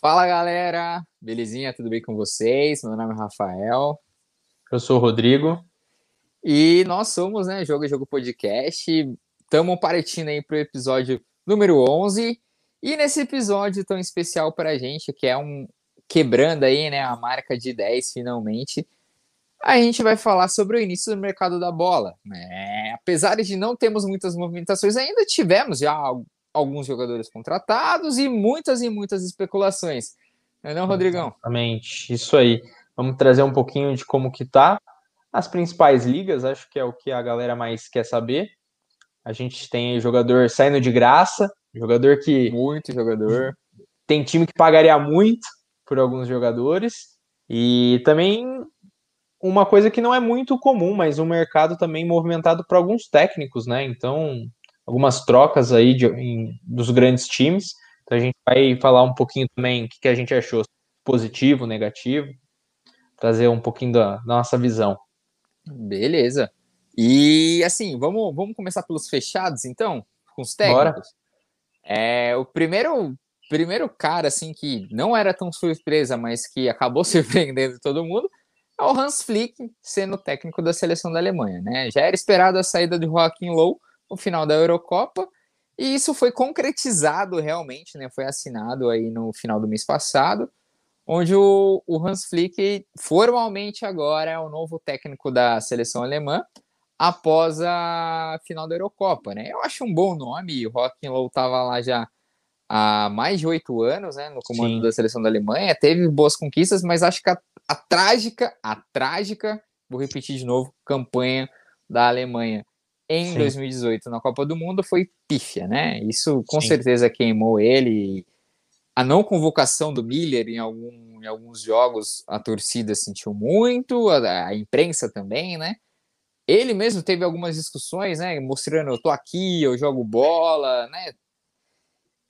Fala galera, belezinha? Tudo bem com vocês? Meu nome é Rafael. Eu sou o Rodrigo. E nós somos, né, Jogo Jogo Podcast. Estamos partindo aí para o episódio número 11. E nesse episódio tão especial para a gente, que é um quebrando aí, né, a marca de 10 finalmente, a gente vai falar sobre o início do mercado da bola. Né? Apesar de não termos muitas movimentações, ainda tivemos já alguns jogadores contratados e muitas e muitas especulações. Não é não, Rodrigão? Exatamente, isso aí. Vamos trazer um pouquinho de como que tá as principais ligas, acho que é o que a galera mais quer saber. A gente tem jogador saindo de graça, jogador que. Muito jogador. Tem time que pagaria muito por alguns jogadores. E também uma coisa que não é muito comum, mas um mercado também movimentado para alguns técnicos, né? Então, algumas trocas aí de, em, dos grandes times. Então, a gente vai falar um pouquinho também o que, que a gente achou positivo, negativo, trazer um pouquinho da, da nossa visão. Beleza. E assim, vamos, vamos começar pelos fechados, então, com os técnicos. Bora. É, o primeiro, primeiro cara assim que não era tão surpresa, mas que acabou surpreendendo todo mundo, é o Hans Flick sendo técnico da seleção da Alemanha, né? Já era esperado a saída de Joachim Low no final da Eurocopa, e isso foi concretizado realmente, né? Foi assinado aí no final do mês passado, onde o, o Hans Flick formalmente agora é o novo técnico da seleção alemã após a final da Eurocopa, né? Eu acho um bom nome, o estava lá já há mais de oito anos, né, no comando Sim. da seleção da Alemanha, teve boas conquistas, mas acho que a, a trágica, a trágica, vou repetir de novo, campanha da Alemanha em Sim. 2018 na Copa do Mundo foi pífia, né? Isso com Sim. certeza queimou ele. A não convocação do Miller em, algum, em alguns jogos a torcida sentiu muito, a, a imprensa também, né? Ele mesmo teve algumas discussões, né? Mostrando eu tô aqui, eu jogo bola, né?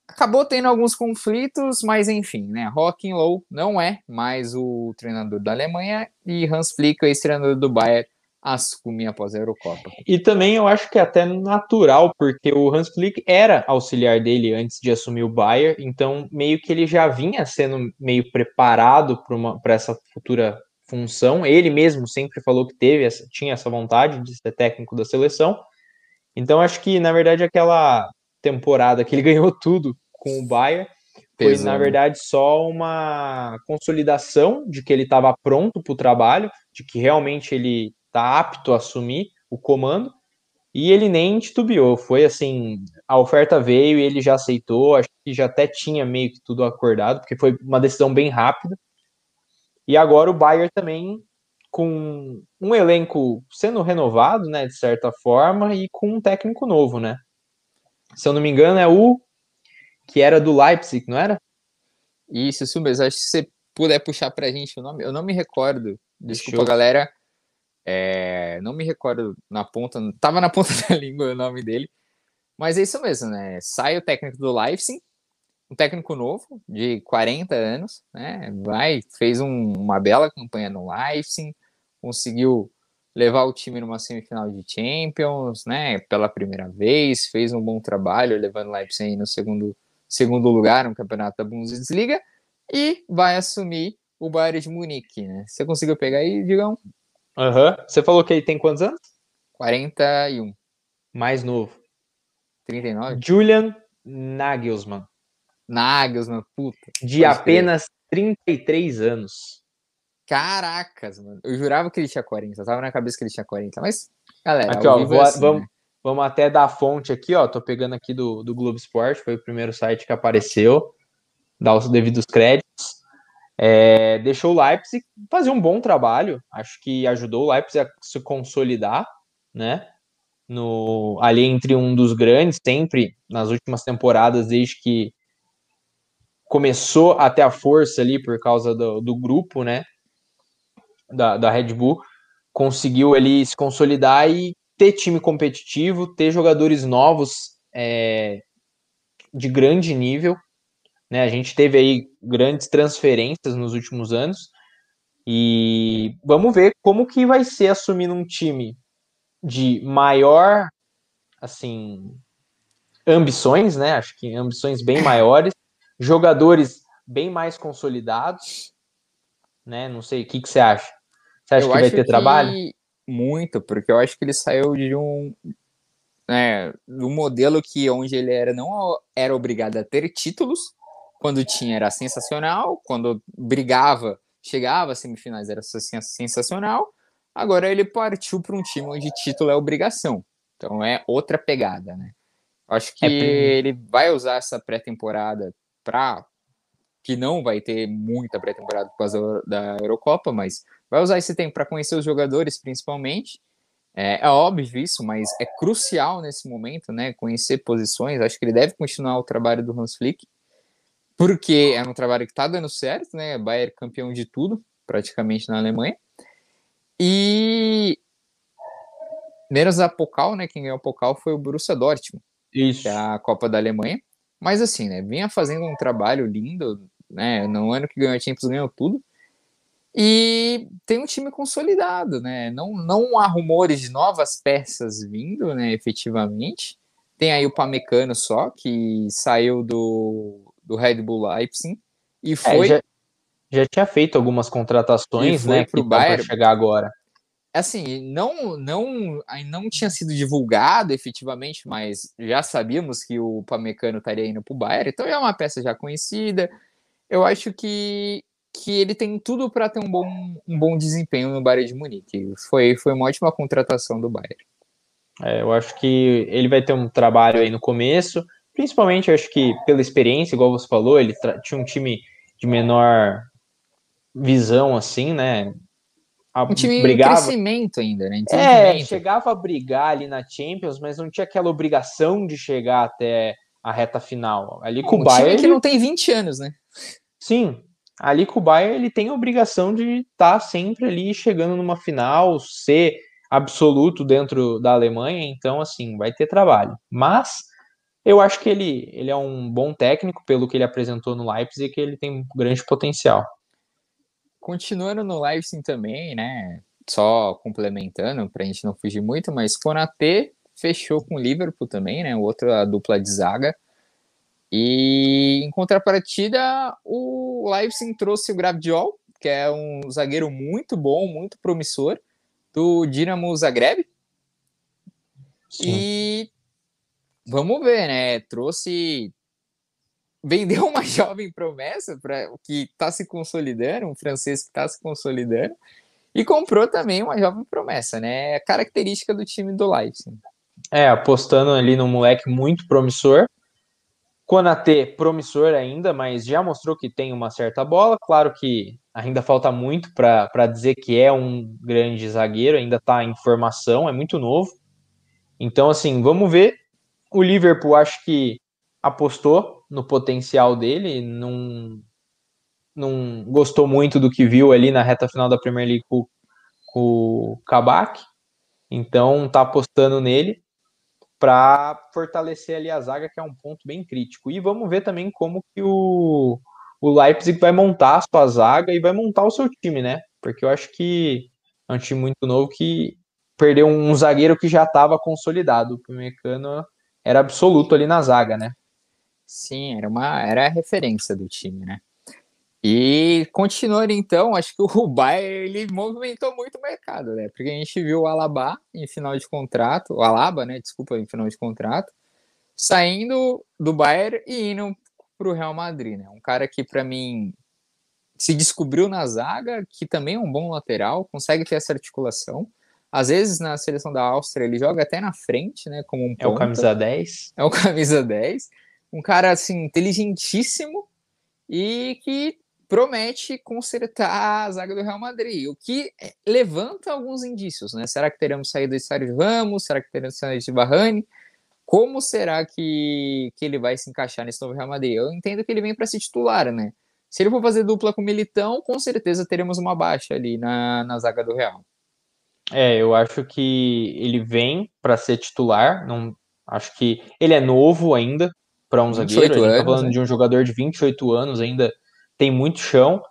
acabou tendo alguns conflitos, mas enfim, né? Joachim Low não é mais o treinador da Alemanha e Hans Flick, o ex-treinador do Bayern, assume após a Eurocopa. E também eu acho que é até natural, porque o Hans Flick era auxiliar dele antes de assumir o Bayern, então meio que ele já vinha sendo meio preparado para essa futura função. Ele mesmo sempre falou que teve essa, tinha essa vontade de ser técnico da seleção. Então acho que na verdade aquela temporada que ele ganhou tudo com o Bayern foi, na verdade, só uma consolidação de que ele estava pronto para o trabalho, de que realmente ele está apto a assumir o comando, e ele nem titubeou. Foi assim: a oferta veio e ele já aceitou, acho que já até tinha meio que tudo acordado, porque foi uma decisão bem rápida. E agora o Bayern também com um elenco sendo renovado, né, de certa forma, e com um técnico novo, né? Se eu não me engano, é o que era do Leipzig, não era? Isso, isso mesmo. Acho que se você puder puxar pra gente o nome, eu não me recordo. Desculpa, Show. galera. É, não me recordo na ponta, tava na ponta da língua o nome dele. Mas é isso mesmo, né? Sai o técnico do Leipzig, um técnico novo, de 40 anos, né? Vai, fez um, uma bela campanha no Leipzig, conseguiu levar o time numa semifinal de Champions, né? Pela primeira vez, fez um bom trabalho, levando o Leipzig no segundo segundo lugar no campeonato da Bundesliga e vai assumir o Bayern de Munique, né? Você conseguiu pegar aí, Digão? Aham. Uhum. Você falou que ele tem quantos anos? 41. Mais novo. 39? Julian Nagelsmann. Nagelsmann, puta. De apenas crer. 33 anos. Caracas, mano. Eu jurava que ele tinha 40. Eu tava na cabeça que ele tinha 40. Mas, galera, aqui, ó, vou, assim, vamos, né? Vamos até dar a fonte aqui, ó. Tô pegando aqui do, do Globo Esporte, foi o primeiro site que apareceu. Dá os devidos créditos. É, deixou o Leipzig fazer um bom trabalho. Acho que ajudou o Leipzig a se consolidar, né? No, ali entre um dos grandes, sempre nas últimas temporadas, desde que começou a ter a força ali por causa do, do grupo, né? Da, da Red Bull, conseguiu se consolidar e ter time competitivo, ter jogadores novos é, de grande nível. Né? A gente teve aí grandes transferências nos últimos anos. E vamos ver como que vai ser assumir um time de maior, assim, ambições, né? Acho que ambições bem maiores, jogadores bem mais consolidados, né? Não sei, o que, que você acha? Você acha eu que vai ter que... trabalho? Muito, porque eu acho que ele saiu de um, né, do modelo que onde ele era não era obrigado a ter títulos, quando tinha era sensacional, quando brigava, chegava às semifinais era sensacional. Agora ele partiu para um time onde título é obrigação. Então é outra pegada, né? Acho que é ele vai usar essa pré-temporada para que não vai ter muita pré-temporada por causa da Eurocopa, mas vai usar esse tempo para conhecer os jogadores principalmente é, é, óbvio isso, mas é crucial nesse momento, né? Conhecer posições. Acho que ele deve continuar o trabalho do Hans Flick, porque é um trabalho que está dando certo, né? Bayern campeão de tudo, praticamente na Alemanha. E menos a Pokal, né? Quem ganhou a Pokal foi o Borussia Dortmund, isso. que é a Copa da Alemanha. Mas assim, né? Vinha fazendo um trabalho lindo, né? No ano que ganhou a Champions ganhou tudo. E tem um time consolidado, né? Não, não há rumores de novas peças vindo, né? Efetivamente. Tem aí o Pamecano só, que saiu do, do Red Bull Leipzig e é, foi. É, já, já, tinha feito algumas contratações, né? Para o Bayern chegar agora. Assim, não, não, não tinha sido divulgado efetivamente, mas já sabíamos que o Pamecano estaria indo para o Bayern, então é uma peça já conhecida. Eu acho que que ele tem tudo para ter um bom, um bom desempenho no Bayern de Munique. Foi, foi uma ótima contratação do Bayern. É, eu acho que ele vai ter um trabalho aí no começo, principalmente acho que pela experiência, igual você falou, ele tinha um time de menor visão, assim, né? A, um time brigava... em crescimento ainda, né? É, chegava a brigar ali na Champions, mas não tinha aquela obrigação de chegar até a reta final. Ali com um o Bayern. Time que não tem 20 anos, né? Sim, ali com o Bayern ele tem a obrigação de estar tá sempre ali chegando numa final, ser absoluto dentro da Alemanha, então assim, vai ter trabalho. Mas eu acho que ele, ele é um bom técnico pelo que ele apresentou no Leipzig e que ele tem um grande potencial. Continuando no Leipzig também, né? Só complementando para a gente não fugir muito, mas Konaté fechou com o Liverpool também, né? Outra dupla de zaga. E em contrapartida, o Leipzig trouxe o Gravdiol, que é um zagueiro muito bom, muito promissor, do Dinamo Zagreb. Sim. E vamos ver, né? Trouxe. Vendeu uma jovem promessa para que está se consolidando, um francês que está se consolidando, e comprou também uma jovem promessa, né? É característica do time do Leipzig. É, apostando ali no moleque muito promissor. Konatê, promissor ainda, mas já mostrou que tem uma certa bola. Claro que ainda falta muito para dizer que é um grande zagueiro, ainda está em formação, é muito novo. Então, assim, vamos ver. O Liverpool acho que apostou no potencial dele, não, não gostou muito do que viu ali na reta final da Premier League com, com o Kabak, então tá apostando nele para fortalecer ali a zaga, que é um ponto bem crítico. E vamos ver também como que o, o Leipzig vai montar a sua zaga e vai montar o seu time, né? Porque eu acho que é um time muito novo que perdeu um zagueiro que já estava consolidado. O Mecano era absoluto ali na zaga, né? Sim, era uma era a referência do time, né? E continuando então, acho que o Bayern ele movimentou muito o mercado, né? Porque a gente viu o Alaba em final de contrato, o Alaba, né? Desculpa, em final de contrato, saindo do Bayern e indo para o Real Madrid, né? Um cara que para mim se descobriu na zaga, que também é um bom lateral, consegue ter essa articulação. Às vezes na seleção da Áustria ele joga até na frente, né? Como um ponta. É o camisa 10. É o camisa 10. Um cara assim inteligentíssimo e que promete consertar a zaga do Real Madrid, o que levanta alguns indícios, né? Será que teremos saída de Sérgio Ramos? Será que teremos saída de Varane? Como será que, que ele vai se encaixar nesse novo Real Madrid? Eu entendo que ele vem para ser titular, né? Se ele for fazer dupla com o Militão, com certeza teremos uma baixa ali na, na zaga do Real. É, eu acho que ele vem para ser titular. Não, acho que ele é novo ainda para um zagueiro. A gente tá falando né? de um jogador de 28 anos ainda tem muito chão,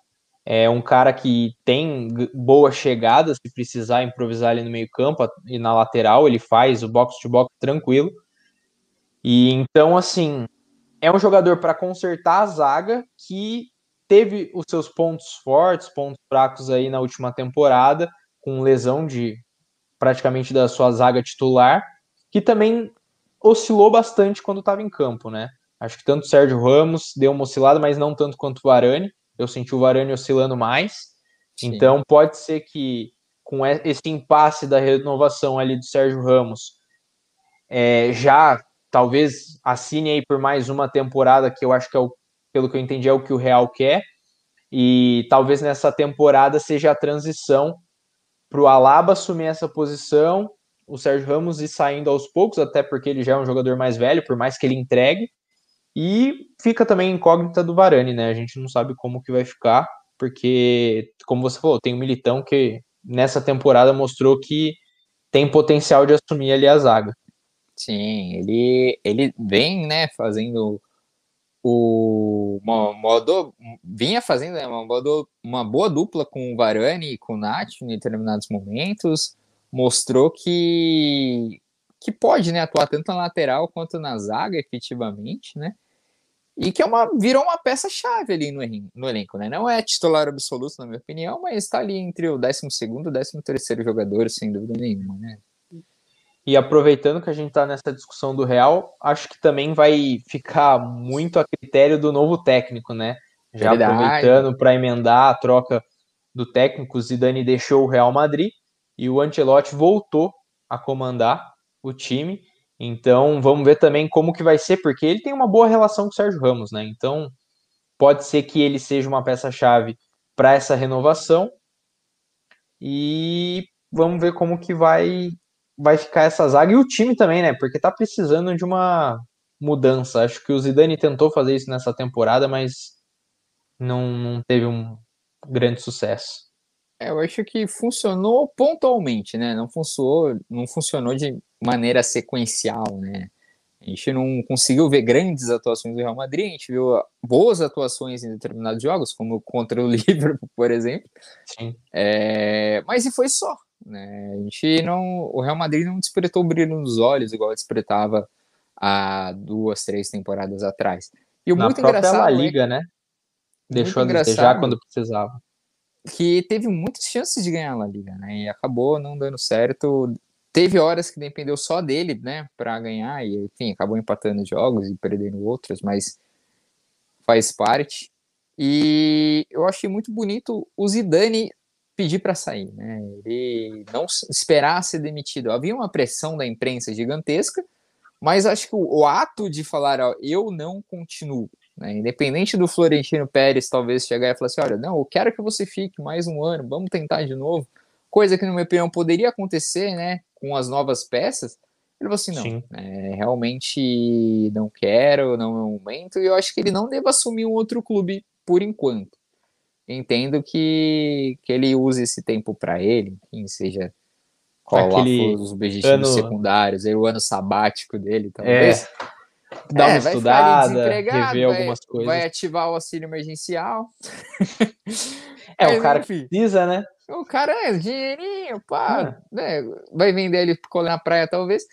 é um cara que tem boa chegada, se precisar improvisar ali no meio campo e na lateral, ele faz o box to box tranquilo. E então, assim, é um jogador para consertar a zaga que teve os seus pontos fortes, pontos fracos aí na última temporada, com lesão de praticamente da sua zaga titular, que também oscilou bastante quando estava em campo, né? Acho que tanto o Sérgio Ramos deu uma oscilada, mas não tanto quanto o Varane. Eu senti o Varane oscilando mais. Sim. Então pode ser que com esse impasse da renovação ali do Sérgio Ramos, é, já talvez assine aí por mais uma temporada, que eu acho que é o, pelo que eu entendi, é o que o Real quer. E talvez nessa temporada seja a transição para o Alaba assumir essa posição, o Sérgio Ramos ir saindo aos poucos, até porque ele já é um jogador mais velho, por mais que ele entregue. E fica também incógnita do Varane, né? A gente não sabe como que vai ficar, porque, como você falou, tem um Militão que nessa temporada mostrou que tem potencial de assumir ali a zaga. Sim, ele, ele vem, né, fazendo o uma vinha fazendo né, uma, uma boa dupla com o Varane e com o Nath em determinados momentos, mostrou que que pode, né, atuar tanto na lateral quanto na zaga, efetivamente, né? E que é uma, virou uma peça-chave ali no, no elenco, né? Não é titular absoluto, na minha opinião, mas está ali entre o 12 e o 13 jogador, sem dúvida nenhuma, né? E aproveitando que a gente está nessa discussão do Real, acho que também vai ficar muito a critério do novo técnico, né? Já Verdade. aproveitando para emendar a troca do técnico, Zidane deixou o Real Madrid e o Ancelotti voltou a comandar o time. Então, vamos ver também como que vai ser, porque ele tem uma boa relação com o Sérgio Ramos, né? Então, pode ser que ele seja uma peça-chave para essa renovação. E vamos ver como que vai vai ficar essa zaga e o time também, né? Porque tá precisando de uma mudança. Acho que o Zidane tentou fazer isso nessa temporada, mas não, não teve um grande sucesso. É, eu acho que funcionou pontualmente, né? Não funcionou, não funcionou de maneira sequencial, né? A gente não conseguiu ver grandes atuações do Real Madrid, a gente viu boas atuações em determinados jogos, como contra o Liverpool, por exemplo. Sim. É, mas e foi só, né? A gente não, o Real Madrid não despertou brilho nos olhos igual despertava há duas, três temporadas atrás. E o Na muito engraçado La Liga, é, né? Deixou a desejar quando precisava que teve muitas chances de ganhar a La Liga, né? E acabou não dando certo. Teve horas que dependeu só dele, né, para ganhar e enfim, acabou empatando jogos e perdendo outros, mas faz parte. E eu achei muito bonito o Zidane pedir para sair, né? Ele não esperar ser demitido. Havia uma pressão da imprensa gigantesca, mas acho que o, o ato de falar, ó, eu não continuo, né? Independente do Florentino Pérez talvez chegar e falar assim: olha, não, eu quero que você fique mais um ano, vamos tentar de novo. Coisa que, na minha opinião, poderia acontecer né, com as novas peças. Ele falou assim: não, é, realmente não quero, não é o momento, e eu acho que ele não deve assumir um outro clube por enquanto. Entendo que, que ele use esse tempo para ele, enfim, seja qual Aquele os objetivos ano... secundários, o ano sabático dele, talvez. É dar é, uma estudada, rever vai, algumas coisas. Vai ativar o auxílio emergencial. é, Mas, o cara enfim, precisa, né? O cara é dinheirinho, pá, é. né? Vai vender ele colher na praia, talvez.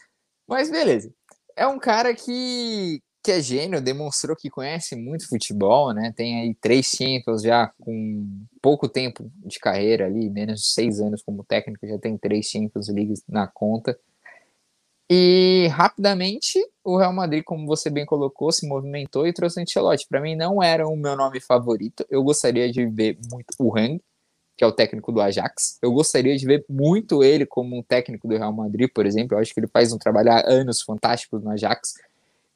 Mas beleza. É um cara que, que é gênio, demonstrou que conhece muito futebol, né? Tem aí três Champions já com pouco tempo de carreira ali, menos de seis anos como técnico, já tem três Champions Leagues na conta. E rapidamente o Real Madrid, como você bem colocou, se movimentou e trouxe Ancelotti. Para mim não era o meu nome favorito. Eu gostaria de ver muito o Hang, que é o técnico do Ajax. Eu gostaria de ver muito ele como um técnico do Real Madrid, por exemplo. Eu acho que ele faz um trabalho há anos fantástico no Ajax.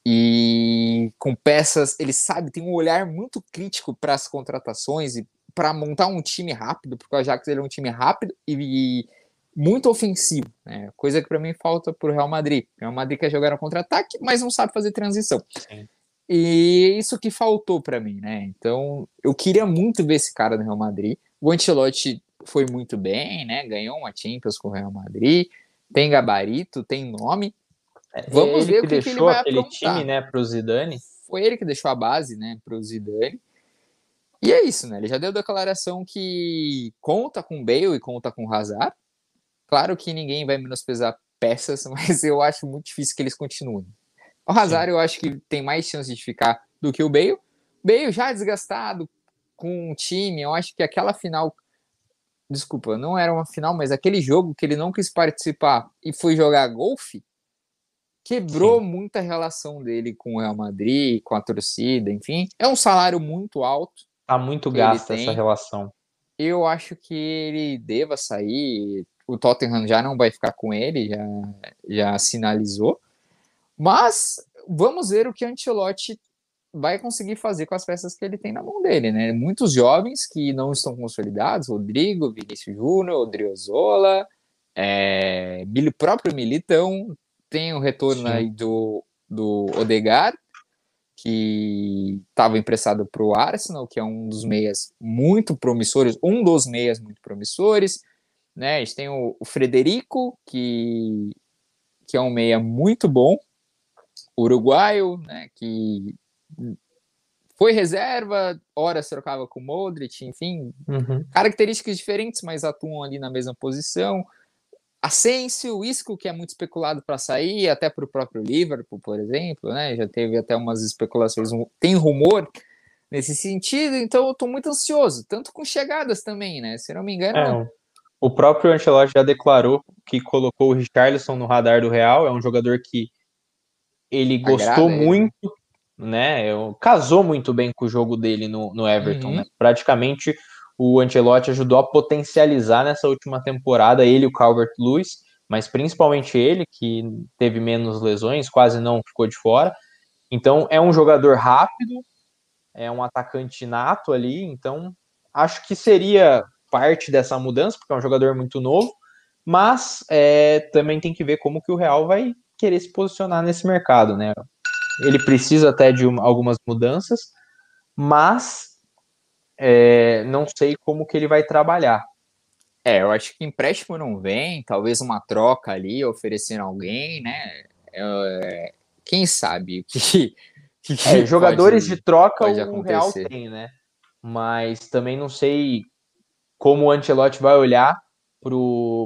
E com peças, ele sabe, tem um olhar muito crítico para as contratações e para montar um time rápido, porque o Ajax ele é um time rápido e muito ofensivo, né? coisa que para mim falta para o Real Madrid. O Real Madrid quer jogar no contra-ataque, mas não sabe fazer transição. Sim. E isso que faltou para mim, né? Então, eu queria muito ver esse cara no Real Madrid. O Ancelotti foi muito bem, né? Ganhou uma Champions com o Real Madrid, tem gabarito, tem nome. É, Vamos ver o que, que, ele vai aquele aprontar. time, né, pro Zidane. Foi ele que deixou a base, né, pro Zidane. E é isso, né? Ele já deu declaração que conta com Bale e conta com Hazard. Claro que ninguém vai menosprezar peças, mas eu acho muito difícil que eles continuem. O Hazard Sim. eu acho que tem mais chance de ficar do que o Bale. Bale já desgastado, com um time, eu acho que aquela final. Desculpa, não era uma final, mas aquele jogo que ele não quis participar e foi jogar golfe, quebrou Sim. muita relação dele com o Real Madrid, com a torcida, enfim. É um salário muito alto. Tá muito gasta essa relação. Eu acho que ele deva sair. O Tottenham já não vai ficar com ele, já, já sinalizou. Mas vamos ver o que Ancelotti vai conseguir fazer com as peças que ele tem na mão dele, né? Muitos jovens que não estão consolidados, Rodrigo, Vinícius Júnior, Odriozola, é, próprio Militão, tem o retorno aí do, do Odegar, que estava emprestado para o Arsenal, que é um dos meias muito promissores, um dos meias muito promissores, né? A gente tem o, o Frederico, que, que é um meia muito bom, uruguaio, né? Que foi reserva, horas trocava com o Modric, enfim, uhum. características diferentes, mas atuam ali na mesma posição. Asensio, Isco, que é muito especulado para sair, até para o próprio Liverpool, por exemplo, né? Já teve até umas especulações, tem rumor nesse sentido, então eu estou muito ansioso, tanto com chegadas também, né? Se não me engano. É, o próprio Ancelotti já declarou que colocou o Richarlison no radar do Real, é um jogador que ele gostou Agrada muito, ele né? Casou muito bem com o jogo dele no, no Everton, uhum. né? Praticamente o Ancelotti ajudou a potencializar nessa última temporada ele e o Calvert Lewis, mas principalmente ele, que teve menos lesões, quase não ficou de fora. Então é um jogador rápido, é um atacante nato ali, então acho que seria parte dessa mudança, porque é um jogador muito novo, mas é, também tem que ver como que o Real vai querer se posicionar nesse mercado, né? ele precisa até de uma, algumas mudanças, mas é, não sei como que ele vai trabalhar. É, eu acho que empréstimo não vem, talvez uma troca ali, oferecendo alguém, né? É, quem sabe que, que é, jogadores pode, de troca o Real tem, né? Mas também não sei como o Ancelotti vai olhar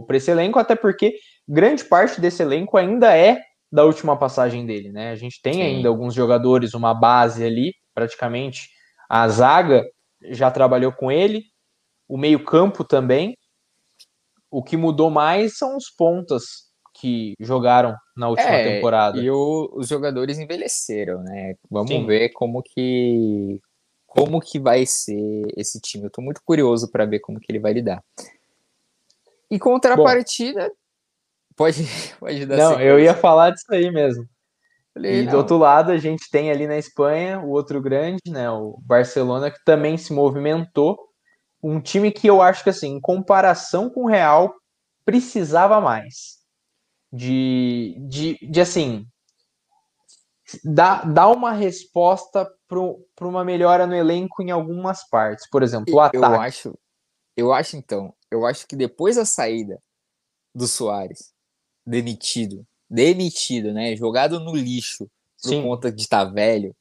para esse elenco, até porque grande parte desse elenco ainda é da última passagem dele, né? A gente tem Sim. ainda alguns jogadores, uma base ali, praticamente. A zaga já trabalhou com ele, o meio-campo também. O que mudou mais são os pontas que jogaram na última é, temporada. E o, os jogadores envelheceram, né? Vamos Sim. ver como que como que vai ser esse time. Eu tô muito curioso para ver como que ele vai lidar. Em contrapartida, Bom, Pode, pode dar Não, eu ia falar disso aí mesmo. Falei, e não. do outro lado, a gente tem ali na Espanha o outro grande, né? O Barcelona, que também se movimentou. Um time que eu acho que, assim, em comparação com o Real, precisava mais. De, de, de assim, dar, dar uma resposta para uma melhora no elenco em algumas partes. Por exemplo, o ataque. Eu acho, eu acho então, eu acho que depois da saída do Soares, demitido, demitido, né? Jogado no lixo por Sim. conta de estar tá velho.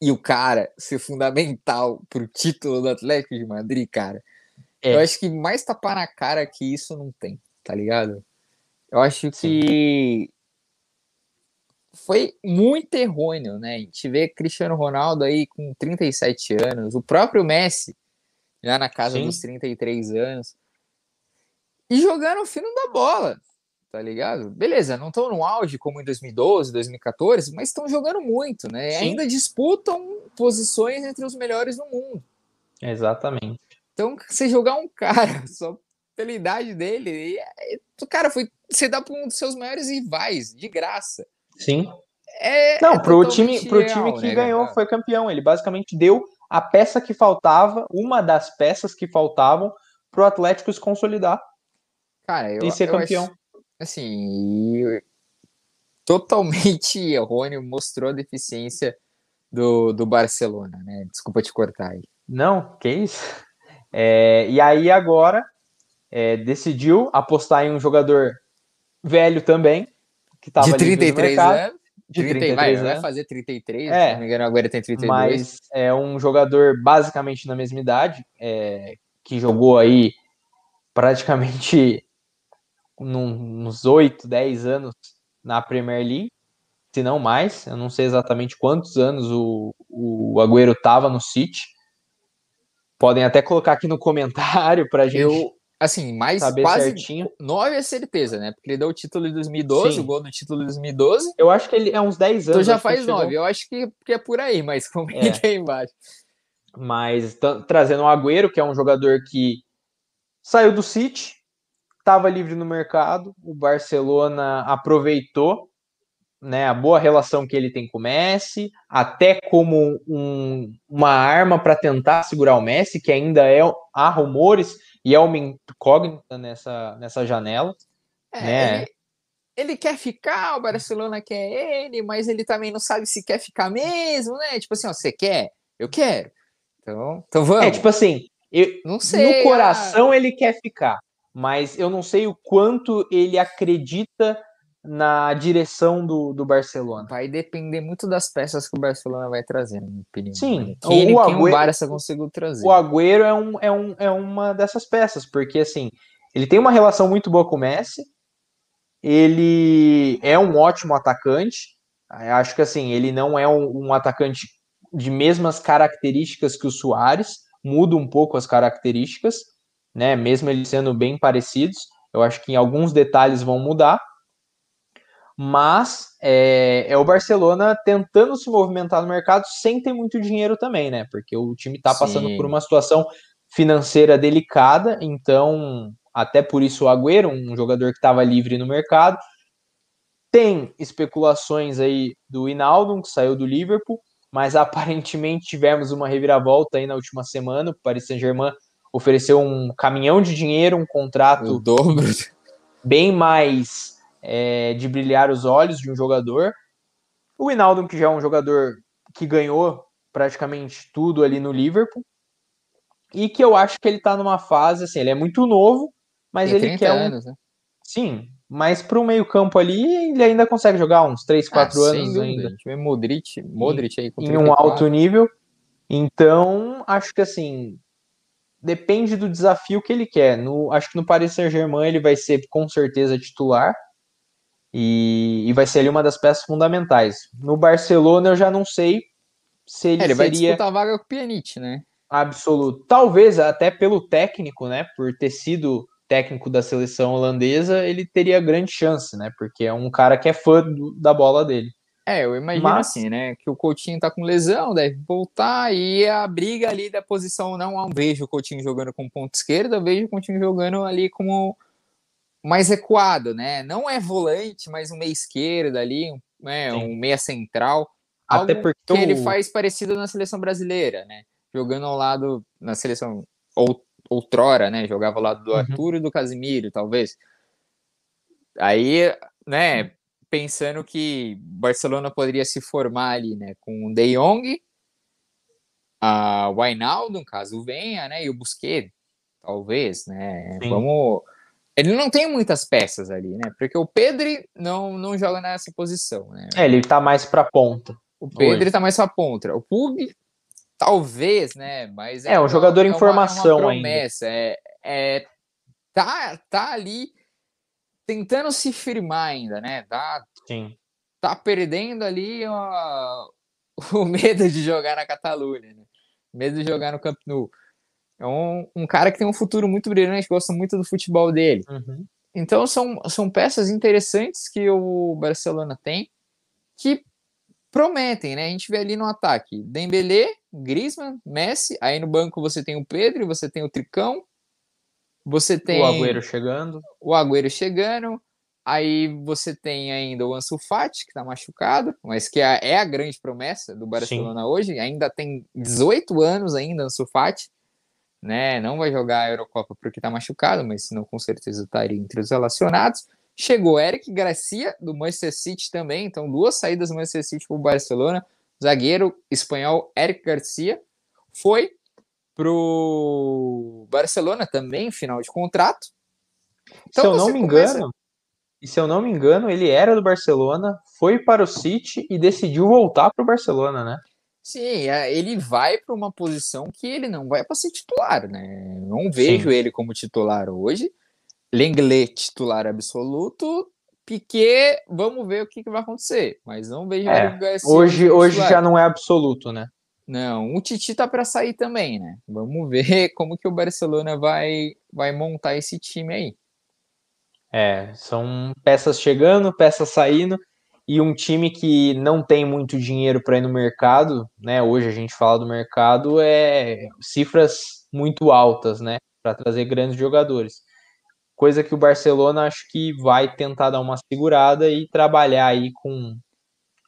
E o cara ser fundamental pro título do Atlético de Madrid, cara. É. Eu acho que mais tapar na cara que isso não tem, tá ligado? Eu acho que foi muito errôneo, né? A gente vê Cristiano Ronaldo aí com 37 anos, o próprio Messi já na casa Sim. dos 33 anos, e jogando o fino da bola tá ligado? Beleza, não estão no auge como em 2012, 2014, mas estão jogando muito, né? Sim. Ainda disputam posições entre os melhores do mundo. Exatamente. Então, você jogar um cara só pela idade dele, e, o cara foi, você dá para um dos seus maiores rivais, de graça. Sim. É, não, é pro time, pro time que né, ganhou, cara? foi campeão. Ele basicamente deu a peça que faltava, uma das peças que faltavam pro Atlético se consolidar. Cara, eu, e ser campeão. Acho, assim, totalmente errôneo, mostrou a deficiência do, do Barcelona, né? Desculpa te cortar aí. Não, que isso. É, e aí agora é, decidiu apostar em um jogador velho também, que estava de 33 anos. De 33 vai, anos. vai fazer 33, é, se não me engano, agora tem 32. Mas é um jogador basicamente na mesma idade, é, que jogou aí praticamente num, uns 8, 10 anos na Premier League, se não mais. Eu não sei exatamente quantos anos o, o Agüero estava no City. podem até colocar aqui no comentário pra gente. Eu, assim, mais saber quase certinho. nove é certeza, né? Porque ele deu o título de 2012, Sim. o gol do título de 2012. Eu acho que ele é uns 10 anos. Então já acho que faz ele chegou- nove. Eu acho que, que é por aí, mas comenta aí embaixo. Mas trazendo o Agüero, que é um jogador que saiu do City, estava livre no mercado, o Barcelona aproveitou né, a boa relação que ele tem com o Messi, até como um- uma arma para tentar segurar o Messi, que ainda é há rumores e é uma incógnita nessa, nessa janela. É, né? ele, ele quer ficar, o Barcelona quer ele, mas ele também não sabe se quer ficar mesmo, né? Tipo assim, ó, você quer? Eu quero. Então, então vamos. É tipo assim, eu- não sei. no coração ele quer ficar, mas eu não sei o quanto ele acredita na direção do, do Barcelona. vai depender muito das peças que o Barcelona vai trazer, na minha opinião. Sim, quem, ele, o quem o Agüero- Barça conseguiu trazer. O Agüero é, um, é, um, é uma dessas peças, porque assim, ele tem uma relação muito boa com o Messi, ele é um ótimo atacante, acho que assim, ele não é um, um atacante de mesmas características que o Soares, muda um pouco as características, né? Mesmo eles sendo bem parecidos, eu acho que em alguns detalhes vão mudar. Mas é, é o Barcelona tentando se movimentar no mercado sem ter muito dinheiro também, né? Porque o time está passando por uma situação financeira delicada, então até por isso o Agüero, um jogador que estava livre no mercado, tem especulações aí do Hinaldo, que saiu do Liverpool, mas aparentemente tivemos uma reviravolta aí na última semana. O Paris Saint-Germain ofereceu um caminhão de dinheiro, um contrato dobro. bem mais é, de brilhar os olhos de um jogador. O Hinaldo, que já é um jogador que ganhou praticamente tudo ali no Liverpool, e que eu acho que ele tá numa fase, assim, ele é muito novo, mas Tem ele 30 quer um, anos, né? Sim, mas para o meio-campo ali, ele ainda consegue jogar uns 3, 4 Ah, anos ainda A gente vê Modric, Modric aí com em um 34. alto nível. Então, acho que assim, depende do desafio que ele quer. No, acho que no Paris Saint-Germain ele vai ser com certeza titular e, e vai ser ali uma das peças fundamentais. No Barcelona eu já não sei se ele, É, ele vai seria disputar a vaga com o Pjanic, né? absoluto. Talvez até pelo técnico, né, por ter sido técnico da seleção holandesa, ele teria grande chance, né, porque é um cara que é fã do- da bola dele. É, eu imagino Mas- assim, né? Que o Coutinho tá com lesão, deve voltar, e a briga ali da posição não não vejo o Coutinho jogando com ponta esquerda, eu vejo o Coutinho jogando ali como mais recuado, né? Não é volante, mas um meia esquerda ali, um, né, um meia central. Até porque que ele faz parecido na seleção brasileira, né? Jogando ao lado na seleção ou, outrora, né? Jogava ao lado do Uhum. Arthur e do Casimiro, talvez. Aí, né, pensando que Barcelona poderia se formar ali, né, com o De Jong, a Wijnaldum, caso venha, né, e o Busquets, talvez, né, Sim. vamos... Ele não tem muitas peças ali, né, porque o Pedri não, não joga nessa posição, né, É, ele tá mais pra ponta. o Pedri hoje. tá mais pra ponta, o Pug, talvez, né, mas... É, um uma- jogador em uma- formação uma ainda. promessa, é, é, tá, tá ali tentando se firmar ainda, né, tá Sim. tá perdendo ali ó, o medo de jogar na Catalunha, né? Medo de jogar no Camp Nou. É um, um cara que tem um futuro muito brilhante, gosta muito do futebol dele. Uhum. Então são, são peças interessantes que o Barcelona tem que prometem, né? A gente vê ali no ataque Dembélé, Griezmann, Messi, aí no banco você tem o Pedro, você tem o Tricão, você tem O Agüero chegando. o Agüero chegando, aí você tem ainda o Ansu Fati, que tá machucado, mas que é, é a grande promessa do Barcelona hoje, ainda tem 18 anos ainda Ansu Fati, né, não vai jogar a Eurocopa porque tá machucado, mas senão com certeza estaria entre os relacionados. Chegou Eric Garcia, do Manchester City também, então duas saídas do Manchester City pro Barcelona, zagueiro espanhol Eric Garcia, foi pro Barcelona também, final de contrato. Então se eu não me começa- engano, e se eu não me engano, ele era do Barcelona, foi para o City e decidiu voltar para o Barcelona, né? Sim, é, ele vai para uma posição que ele não vai para ser titular, né? Não vejo Sim. ele como titular hoje. Lenglet, titular absoluto. Piquet, vamos ver o que, que vai acontecer. Mas não vejo É, Garcia Hoje, hoje já não é absoluto, né? Não, o Titi tá para sair também, né? Vamos ver como que o Barcelona vai vai montar esse time aí. É, são peças chegando, peças saindo e um time que não tem muito dinheiro para ir no mercado, né? Hoje a gente fala do mercado é cifras muito altas, né, para trazer grandes jogadores. Coisa que o Barcelona acho que vai tentar dar uma segurada e trabalhar aí com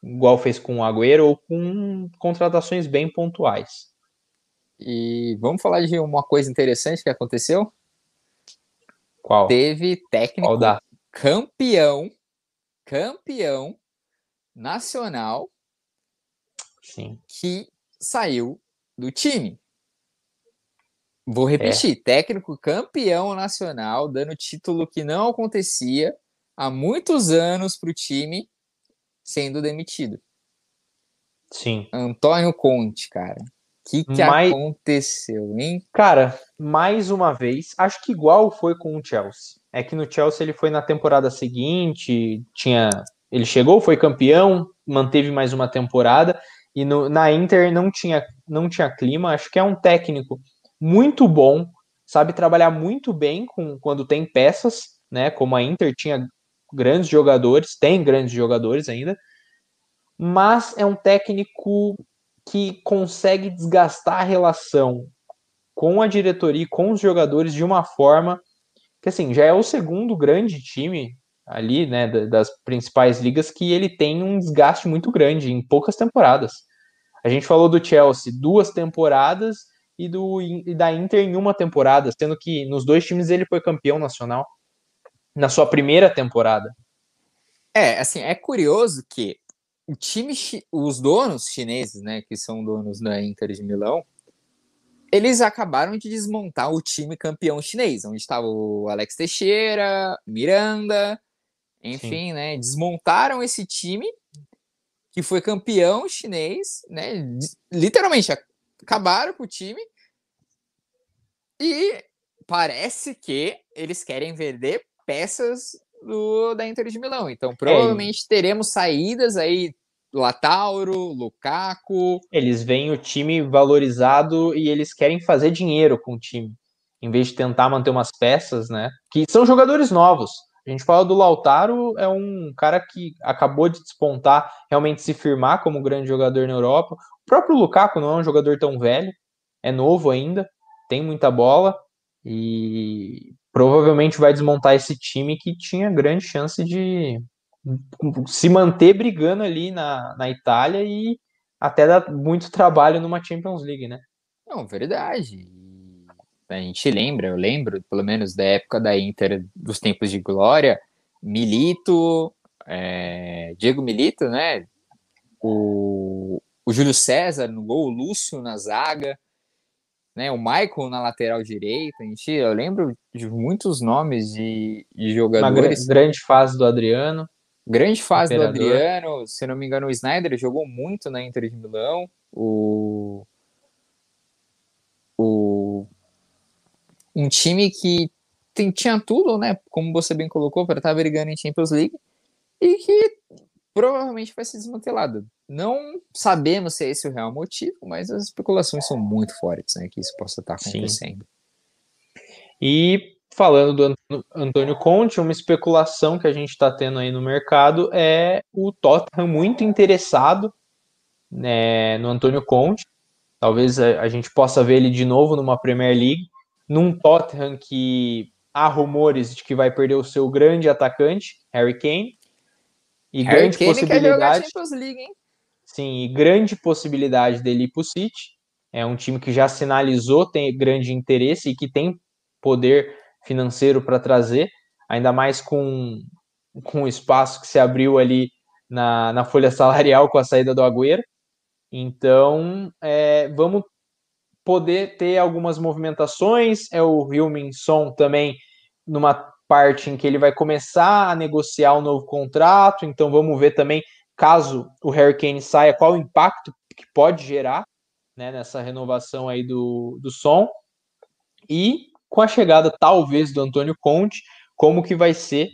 igual fez com o Agüero ou com contratações bem pontuais. E vamos falar de uma coisa interessante que aconteceu? Qual? Teve técnico Qual campeão, campeão nacional Sim. que saiu do time. Vou repetir: é. técnico campeão nacional, dando título que não acontecia há muitos anos para o time, sendo demitido. Sim. Antônio Conte, cara. O que, que Mais... aconteceu, hein? Cara, mais uma vez, acho que igual foi com o Chelsea. É que no Chelsea ele foi na temporada seguinte, tinha ele chegou, foi campeão, manteve mais uma temporada e no, na Inter não tinha, não tinha clima. Acho que é um técnico muito bom, sabe trabalhar muito bem com quando tem peças, né? Como a Inter tinha grandes jogadores, tem grandes jogadores ainda, mas é um técnico que consegue desgastar a relação com a diretoria e com os jogadores de uma forma que assim já é o segundo grande time ali, né, das principais ligas, que ele tem um desgaste muito grande em poucas temporadas. A gente falou do Chelsea duas temporadas e, do, e da Inter em uma temporada, sendo que nos dois times ele foi campeão nacional na sua primeira temporada. É, assim, é curioso que o time, os donos chineses, né, que são donos da Inter de Milão, eles acabaram de desmontar o time campeão chinês, onde estava o Alex Teixeira, Miranda, enfim, Sim. né? Desmontaram esse time que foi campeão chinês, né? Literalmente acabaram com o time e parece que eles querem vender peças do, da Inter de Milão. Então, é, provavelmente é. teremos saídas aí Latauro, Lukaku. Eles veem o time valorizado e eles querem fazer dinheiro com o time, em vez de tentar manter umas peças, né? Que são jogadores novos. A gente fala do Lautaro, é um cara que acabou de despontar, realmente se firmar como grande jogador na Europa. O próprio Lukaku não é um jogador tão velho, é novo ainda, tem muita bola e provavelmente vai desmontar esse time que tinha grande chance de se manter brigando ali na, na Itália e até dar muito trabalho numa Champions League, né? Não, verdade a gente lembra, eu lembro, pelo menos da época da Inter, dos tempos de glória, Milito, é, Diego Milito, né? O, o Júlio César no gol, o Lúcio na zaga, né? O Michael na lateral direita. A gente, eu lembro de muitos nomes de, de jogadores. Uma grande fase do Adriano. Grande fase Imperador. do Adriano, se não me engano, o Snyder jogou muito na Inter de Milão. O, o um time que tem, tinha tudo, né? Como você bem colocou, para estar tá brigando em Champions League e que provavelmente vai ser desmantelado. Não sabemos se é esse o real motivo, mas as especulações são muito fortes, né? Que isso possa estar acontecendo. Sim. E falando do Antônio Conte, uma especulação que a gente está tendo aí no mercado é o Tottenham muito interessado né, no Antônio Conte. Talvez a, a gente possa ver ele de novo numa Premier League num Tottenham que há rumores de que vai perder o seu grande atacante, Harry Kane. E Harry grande Kane possibilidade. League? Sim, e grande possibilidade dele ir para o City. É um time que já sinalizou tem grande interesse e que tem poder financeiro para trazer, ainda mais com, com o espaço que se abriu ali na, na folha salarial com a saída do Agüero. Então, é, vamos poder ter algumas movimentações. É o Wilminson também numa parte em que ele vai começar a negociar um novo contrato. Então vamos ver também, caso o Harry Kane saia, qual o impacto que pode gerar né, nessa renovação aí do, do som. E com a chegada, talvez, do Antônio Conte, como que vai ser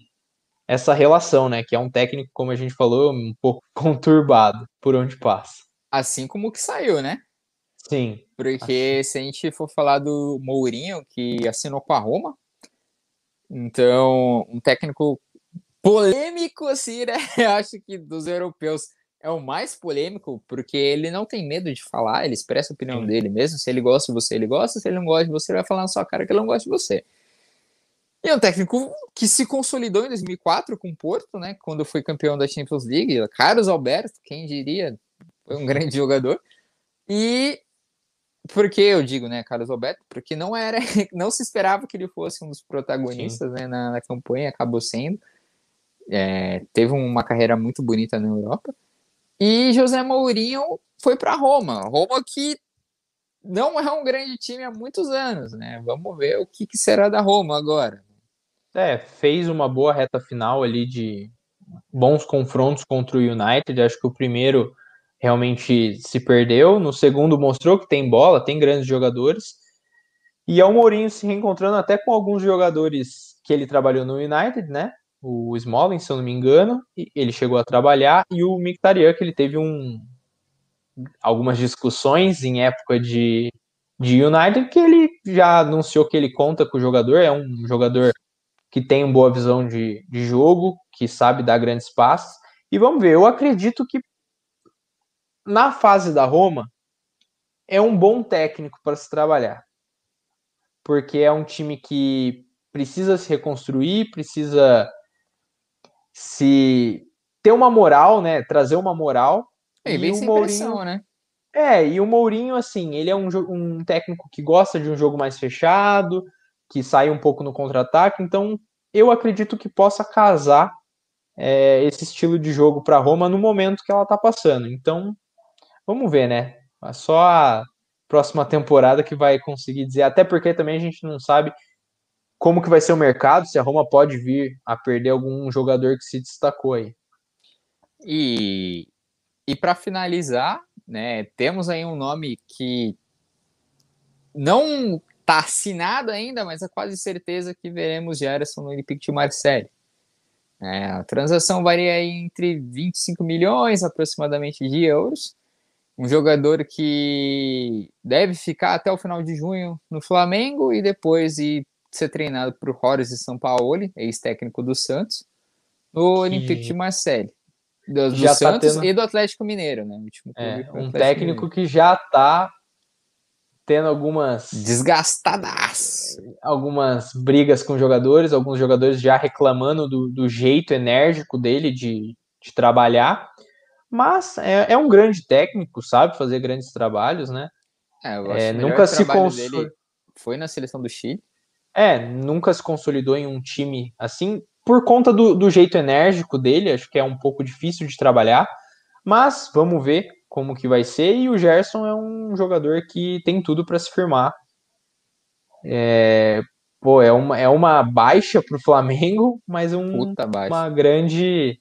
essa relação, né? Que é um técnico, como a gente falou, um pouco conturbado por onde passa. Assim como que saiu, né? Sim. Porque acho... se a gente for falar do Mourinho, que assinou com a Roma, então, um técnico polêmico, assim, né? Eu acho que dos europeus é o mais polêmico, porque ele não tem medo de falar, ele expressa a opinião Sim. dele mesmo. Se ele gosta de você, ele gosta. Se ele não gosta de você, ele vai falar na sua cara que ele não gosta de você. E é um técnico que se consolidou em 2004 com o Porto, né? Quando foi campeão da Champions League. Carlos Alberto, quem diria, foi um grande jogador. E por que eu digo, né, Carlos Alberto? Porque não era, não se esperava que ele fosse um dos protagonistas né, na, na, campanha, acabou sendo. É, teve uma carreira muito bonita na Europa. E José Mourinho foi para Roma. Roma que não é um grande time há muitos anos, né? Vamos ver o que, que será da Roma agora. É, fez uma boa reta final ali de bons confrontos contra o United. Acho que o primeiro realmente se perdeu, no segundo mostrou que tem bola, tem grandes jogadores. E é o Mourinho se reencontrando até com alguns jogadores que ele trabalhou no United, né? O Smalling, se eu não me engano, ele chegou a trabalhar, e o Mkhitaryan, que ele teve um, algumas discussões em época de, de United, que ele já anunciou que ele conta com o jogador, é um jogador que tem uma boa visão de, de jogo, que sabe dar grandes passos. E vamos ver, eu acredito que na fase da Roma é um bom técnico para se trabalhar. Porque é um time que precisa se reconstruir, precisa se ter uma moral, né? Trazer uma moral. É, e bem sem Mourinho, pressão, né? É, e o Mourinho, assim, ele é um, um técnico que gosta de um jogo mais fechado, que sai um pouco no contra-ataque, então eu acredito que possa casar é, esse estilo de jogo para Roma no momento que ela está passando. Então, vamos ver, né? Só a próxima temporada que vai conseguir dizer, até porque também a gente não sabe como que vai ser o mercado, se a Roma pode vir a perder algum jogador que se destacou aí. E, e para finalizar, né, temos aí um nome que não está assinado ainda, mas é quase certeza que veremos Gerson no Olympique de Marseille. É, a transação varia entre 25 milhões aproximadamente de euros. Um jogador que deve ficar até o final de junho no Flamengo e depois ir ser treinado por Horace Sampaoli, ex-técnico do Santos, no Olympique de Marseille. Do, do já tá Santos tá tendo... e do Atlético Mineiro, né? É, um técnico Mineiro. que já está tendo algumas desgastadas, algumas brigas com jogadores, alguns jogadores já reclamando do, do jeito enérgico dele de, de trabalhar, mas é, é, um grande técnico, sabe fazer grandes trabalhos, né? É, é nunca se consolidou. Foi na seleção do Chile. É, nunca se consolidou em um time assim, por conta do, do jeito enérgico dele, acho que é um pouco difícil de trabalhar, mas vamos ver como que vai ser, e o Gerson é um jogador que tem tudo para se firmar. É, pô, é uma, é uma baixa para o Flamengo, mas um, uma grande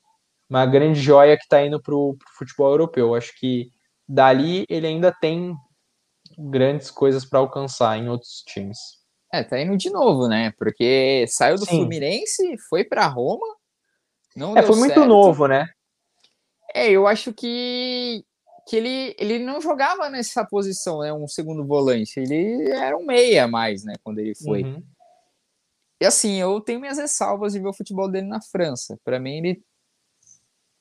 uma grande joia que está indo para o futebol europeu. Acho que dali ele ainda tem grandes coisas para alcançar em outros times. É, tá indo de novo, né? Porque saiu do Sim. Fluminense, foi para Roma. Não é, foi certo. muito novo, né? É, eu acho que, que ele, ele não jogava nessa posição, né? Um segundo volante. Ele era um meia mais, né? Quando ele foi. Uhum. E assim, eu tenho minhas ressalvas de ver o futebol dele na França. Para mim, ele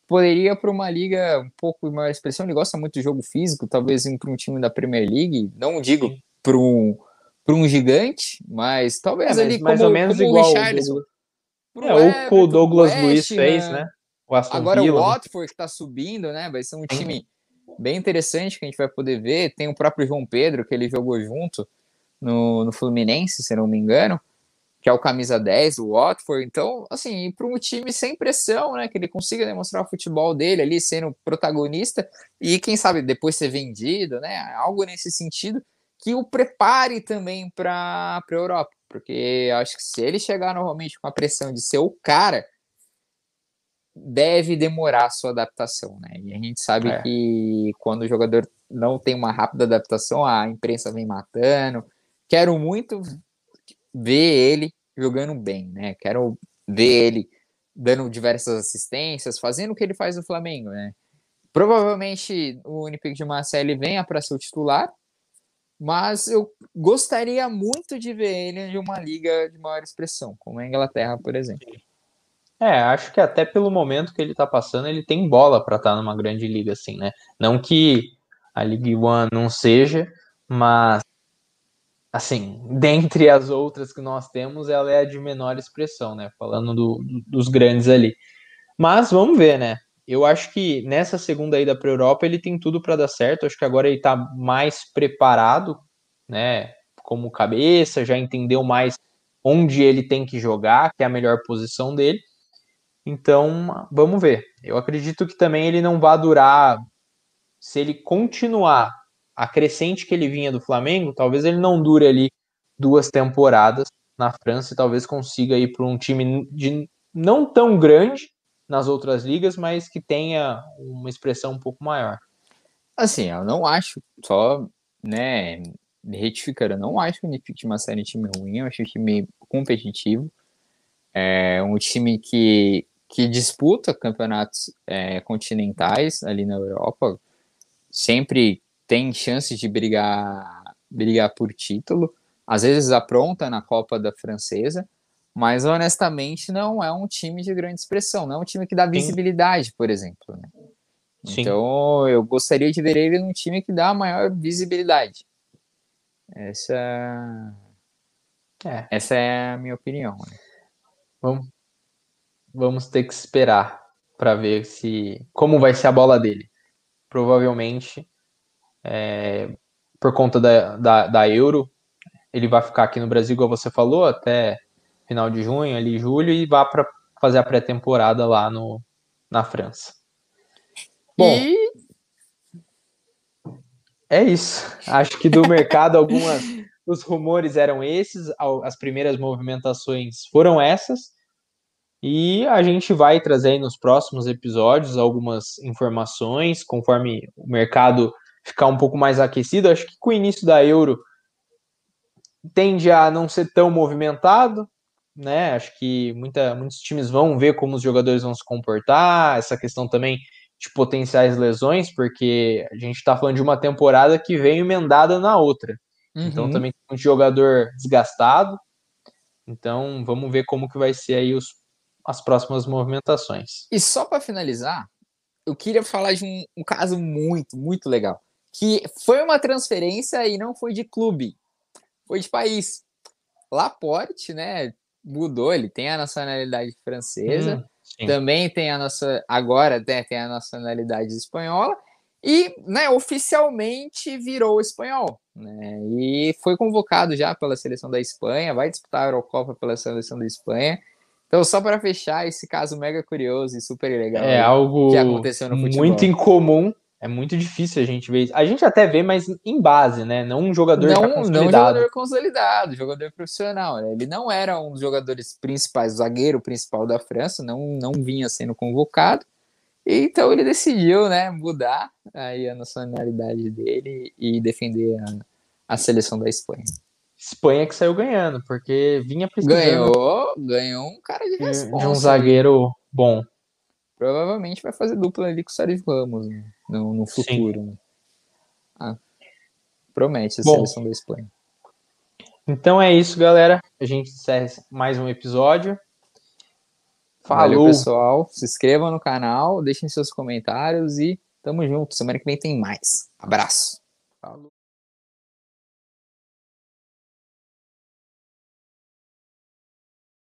poderia para uma liga um pouco maior expressão. Ele gosta muito de jogo físico, talvez ir para um time da Premier League. Não digo para um para um gigante, mas talvez é, ali mais como, ou menos como igual o Richarlison. É, o que o Douglas West, Luiz fez, né? O Agora Villa, o né? Watford que está subindo, né? Vai ser um time bem interessante que a gente vai poder ver. Tem o próprio João Pedro, que ele jogou junto no, no Fluminense, se não me engano, que é o camisa 10 do Watford. Então, assim, para um time sem pressão, né? Que ele consiga demonstrar o futebol dele ali, sendo protagonista, e quem sabe depois ser vendido, né? Algo nesse sentido que o prepare também para a Europa, porque acho que se ele chegar normalmente com a pressão de ser o cara, deve demorar a sua adaptação, né? E a gente sabe é. que quando o jogador não tem uma rápida adaptação, a imprensa vem matando. Quero muito ver ele jogando bem, né? Quero ver ele dando diversas assistências, fazendo o que ele faz no Flamengo, né? Provavelmente o Olympique de Marseille venha para ser o titular, mas eu gostaria muito de ver ele em uma liga de maior expressão, como a Inglaterra, por exemplo. É, acho que até pelo momento que ele tá passando, ele tem bola para estar tá numa grande liga assim, né? Não que a League One não seja, mas assim, dentre as outras que nós temos, ela é a de menor expressão, né? Falando do, dos grandes ali. Mas vamos ver, né? Eu acho que nessa segunda ida para a Europa ele tem tudo para dar certo. Acho que agora ele está mais preparado, né? Como cabeça, já entendeu mais onde ele tem que jogar, que é a melhor posição dele. Então, vamos ver. Eu acredito que também ele não vai durar. Se ele continuar a crescente que ele vinha do Flamengo, talvez ele não dure ali duas temporadas na França e talvez consiga ir para um time de não tão grande, nas outras ligas, mas que tenha uma expressão um pouco maior. Assim, eu não acho, só, né, retificando, eu não acho que o Unifique uma série de time ruim, eu acho um time competitivo, é um time que, que disputa campeonatos é, continentais ali na Europa, sempre tem chances de brigar, brigar por título, às vezes apronta na Copa da Francesa, mas honestamente não é um time de grande expressão, não é um time que dá visibilidade, por exemplo. Né? Então eu gostaria de ver ele num time que dá maior visibilidade. Essa é, essa é a minha opinião. Né? Vamos, vamos ter que esperar para ver se como vai ser a bola dele. Provavelmente, é, por conta da, da, da Euro, ele vai ficar aqui no Brasil, igual você falou, até final de junho, ali julho, e vá para fazer a pré-temporada lá no, na França. Bom, e... é isso. Acho que do mercado algumas os rumores eram esses, as primeiras movimentações foram essas. E a gente vai trazer aí nos próximos episódios algumas informações, conforme o mercado ficar um pouco mais aquecido. Acho que com o início da Euro tende a não ser tão movimentado, né? Acho que muita, muitos times vão ver como os jogadores vão se comportar, essa questão também de potenciais lesões, porque a gente está falando de uma temporada que veio emendada na outra. Então, uhum. Então também tem um jogador desgastado. Então vamos ver como que vai ser aí os, as próximas movimentações. E só para finalizar, eu queria falar de um, um caso muito, muito legal. Que foi uma transferência e não foi de clube, foi de país. Laporte, né? mudou, ele tem a nacionalidade francesa, hum, também tem a nossa, agora né, tem a nacionalidade espanhola, e né, oficialmente virou espanhol. Né, e foi convocado já pela seleção da Espanha, vai disputar a Eurocopa pela seleção da Espanha. Então, só para fechar esse caso mega curioso e super legal é algo que aconteceu no futebol. Muito incomum é muito difícil a gente ver. A gente até vê, mas em base, né? Não um jogador não, consolidado. Não um jogador consolidado, jogador profissional. Né? Ele não era um dos jogadores principais, zagueiro principal da França, não, não vinha sendo convocado. Então ele decidiu, né, mudar aí a nacionalidade dele e defender a, a seleção da Espanha. Espanha que saiu ganhando, porque vinha precisando. Ganhou, ganhou um cara de resposta. De um zagueiro bom provavelmente vai fazer dupla ali com o Sérgio Ramos né? No, no futuro. Né? Ah, promete a Bom, seleção da Espanha. Então é isso, galera. A gente encerra mais um episódio. Falou, Valeu, pessoal. Se inscrevam no canal, deixem seus comentários e tamo junto. Semana que vem tem mais. Abraço. Falou.